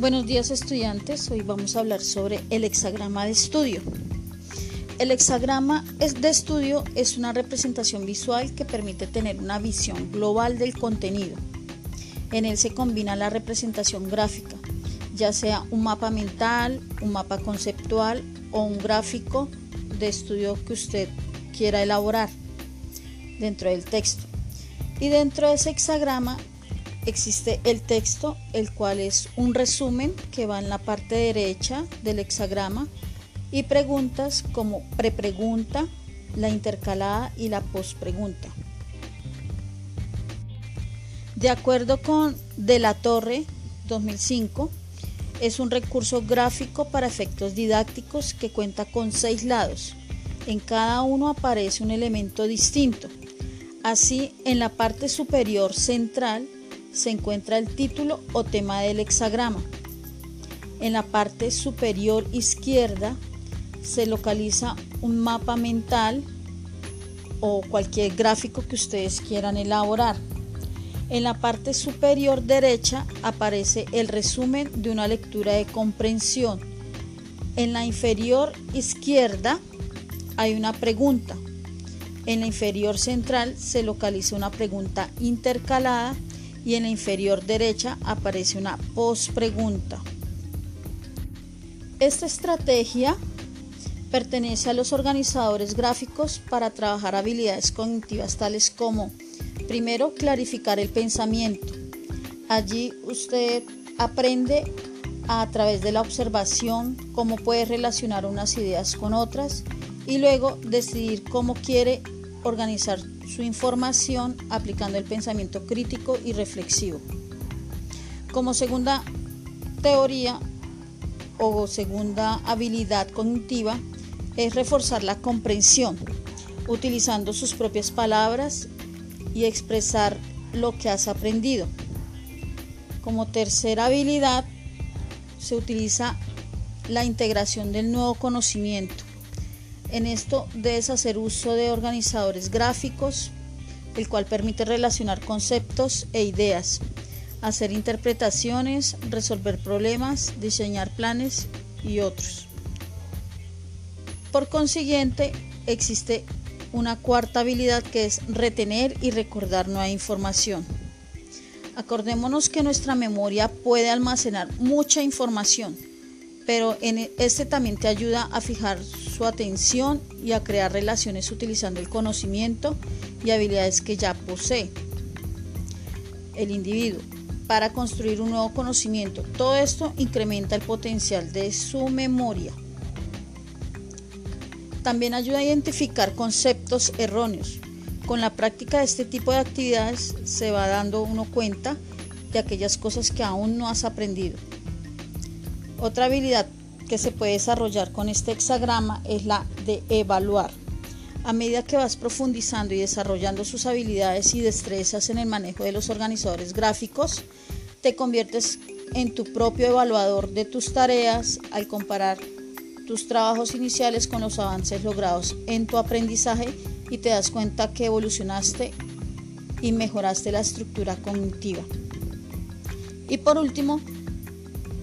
Buenos días estudiantes, hoy vamos a hablar sobre el hexagrama de estudio. El hexagrama de estudio es una representación visual que permite tener una visión global del contenido. En él se combina la representación gráfica, ya sea un mapa mental, un mapa conceptual o un gráfico de estudio que usted quiera elaborar dentro del texto. Y dentro de ese hexagrama existe el texto, el cual es un resumen que va en la parte derecha del hexagrama y preguntas como prepregunta, la intercalada y la pospregunta. De acuerdo con De la Torre 2005, es un recurso gráfico para efectos didácticos que cuenta con seis lados. En cada uno aparece un elemento distinto. Así, en la parte superior central se encuentra el título o tema del hexagrama. En la parte superior izquierda se localiza un mapa mental o cualquier gráfico que ustedes quieran elaborar. En la parte superior derecha aparece el resumen de una lectura de comprensión. En la inferior izquierda hay una pregunta. En la inferior central se localiza una pregunta intercalada y en la inferior derecha aparece una post pregunta. Esta estrategia pertenece a los organizadores gráficos para trabajar habilidades cognitivas tales como, primero, clarificar el pensamiento. Allí usted aprende a través de la observación cómo puede relacionar unas ideas con otras y luego decidir cómo quiere organizar su información aplicando el pensamiento crítico y reflexivo. Como segunda teoría o segunda habilidad cognitiva es reforzar la comprensión, utilizando sus propias palabras y expresar lo que has aprendido. Como tercera habilidad se utiliza la integración del nuevo conocimiento en esto debes hacer uso de organizadores gráficos, el cual permite relacionar conceptos e ideas, hacer interpretaciones, resolver problemas, diseñar planes y otros. Por consiguiente, existe una cuarta habilidad que es retener y recordar nueva información. Acordémonos que nuestra memoria puede almacenar mucha información, pero en este también te ayuda a fijar su atención y a crear relaciones utilizando el conocimiento y habilidades que ya posee el individuo para construir un nuevo conocimiento. Todo esto incrementa el potencial de su memoria. También ayuda a identificar conceptos erróneos. Con la práctica de este tipo de actividades se va dando uno cuenta de aquellas cosas que aún no has aprendido. Otra habilidad que se puede desarrollar con este hexagrama es la de evaluar. A medida que vas profundizando y desarrollando sus habilidades y destrezas en el manejo de los organizadores gráficos, te conviertes en tu propio evaluador de tus tareas al comparar tus trabajos iniciales con los avances logrados en tu aprendizaje y te das cuenta que evolucionaste y mejoraste la estructura cognitiva. Y por último,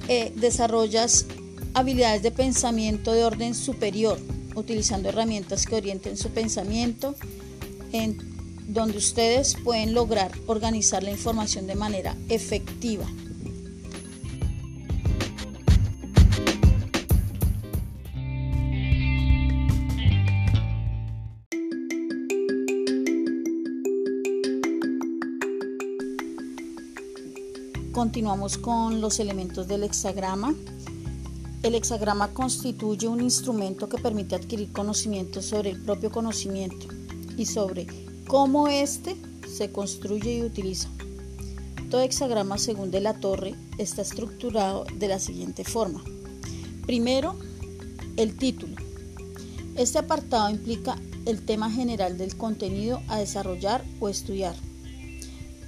eh, desarrollas habilidades de pensamiento de orden superior, utilizando herramientas que orienten su pensamiento, en donde ustedes pueden lograr organizar la información de manera efectiva. Continuamos con los elementos del hexagrama. El hexagrama constituye un instrumento que permite adquirir conocimiento sobre el propio conocimiento y sobre cómo éste se construye y utiliza. Todo hexagrama, según de la Torre, está estructurado de la siguiente forma. Primero, el título. Este apartado implica el tema general del contenido a desarrollar o estudiar.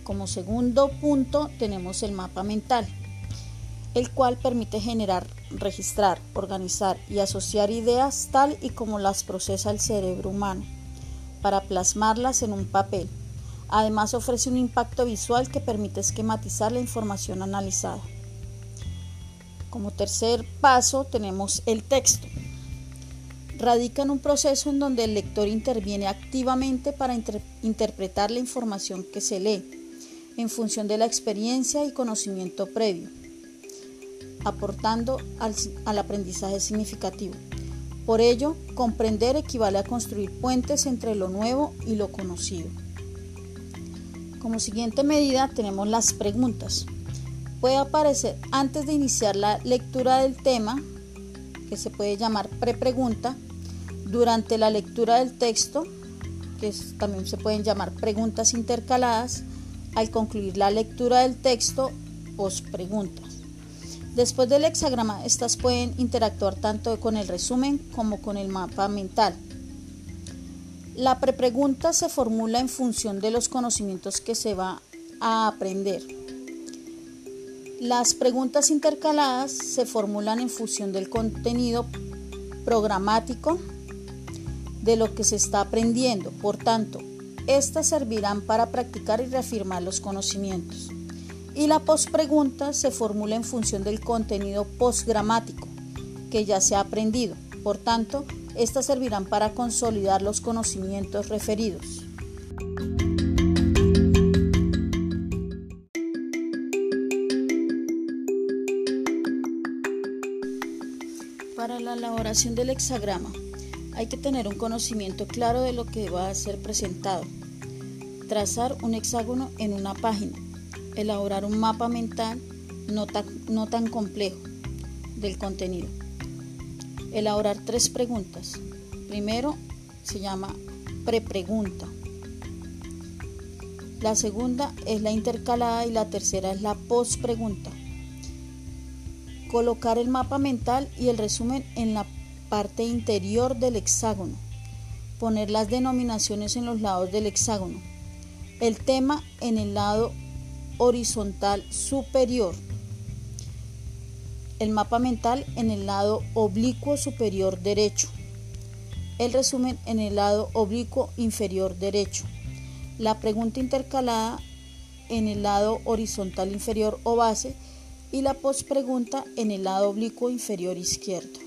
Como segundo punto tenemos el mapa mental, el cual permite generar registrar, organizar y asociar ideas tal y como las procesa el cerebro humano, para plasmarlas en un papel. Además ofrece un impacto visual que permite esquematizar la información analizada. Como tercer paso tenemos el texto. Radica en un proceso en donde el lector interviene activamente para interpretar la información que se lee, en función de la experiencia y conocimiento previo, aportando al aprendizaje significativo. Por ello, comprender equivale a construir puentes entre lo nuevo y lo conocido. Como siguiente medida tenemos las preguntas. Puede aparecer antes de iniciar la lectura del tema, que se puede llamar prepregunta, durante la lectura del texto, que también se pueden llamar preguntas intercaladas, al concluir la lectura del texto, pospreguntas. Después del hexagrama, estas pueden interactuar tanto con el resumen como con el mapa mental. La prepregunta se formula en función de los conocimientos que se va a aprender. Las preguntas intercaladas se formulan en función del contenido programático de lo que se está aprendiendo. Por tanto, estas servirán para practicar y reafirmar los conocimientos y la pospregunta se formula en función del contenido postgramático que ya se ha aprendido. Por tanto, estas servirán para consolidar los conocimientos referidos. Para la elaboración del hexagrama hay que tener un conocimiento claro de lo que va a ser presentado. Trazar un hexágono en una página elaborar un mapa mental no tan, complejo del contenido. Elaborar tres preguntas. Primero se llama prepregunta. La segunda es la intercalada y la tercera es la postpregunta. Colocar el mapa mental y el resumen en la parte interior del hexágono. Poner las denominaciones en los lados del hexágono. El tema en el lado horizontal superior. El mapa mental en el lado oblicuo superior derecho. El resumen en el lado oblicuo inferior derecho. La pregunta intercalada en el lado horizontal inferior o base y la postpregunta en el lado oblicuo inferior izquierdo.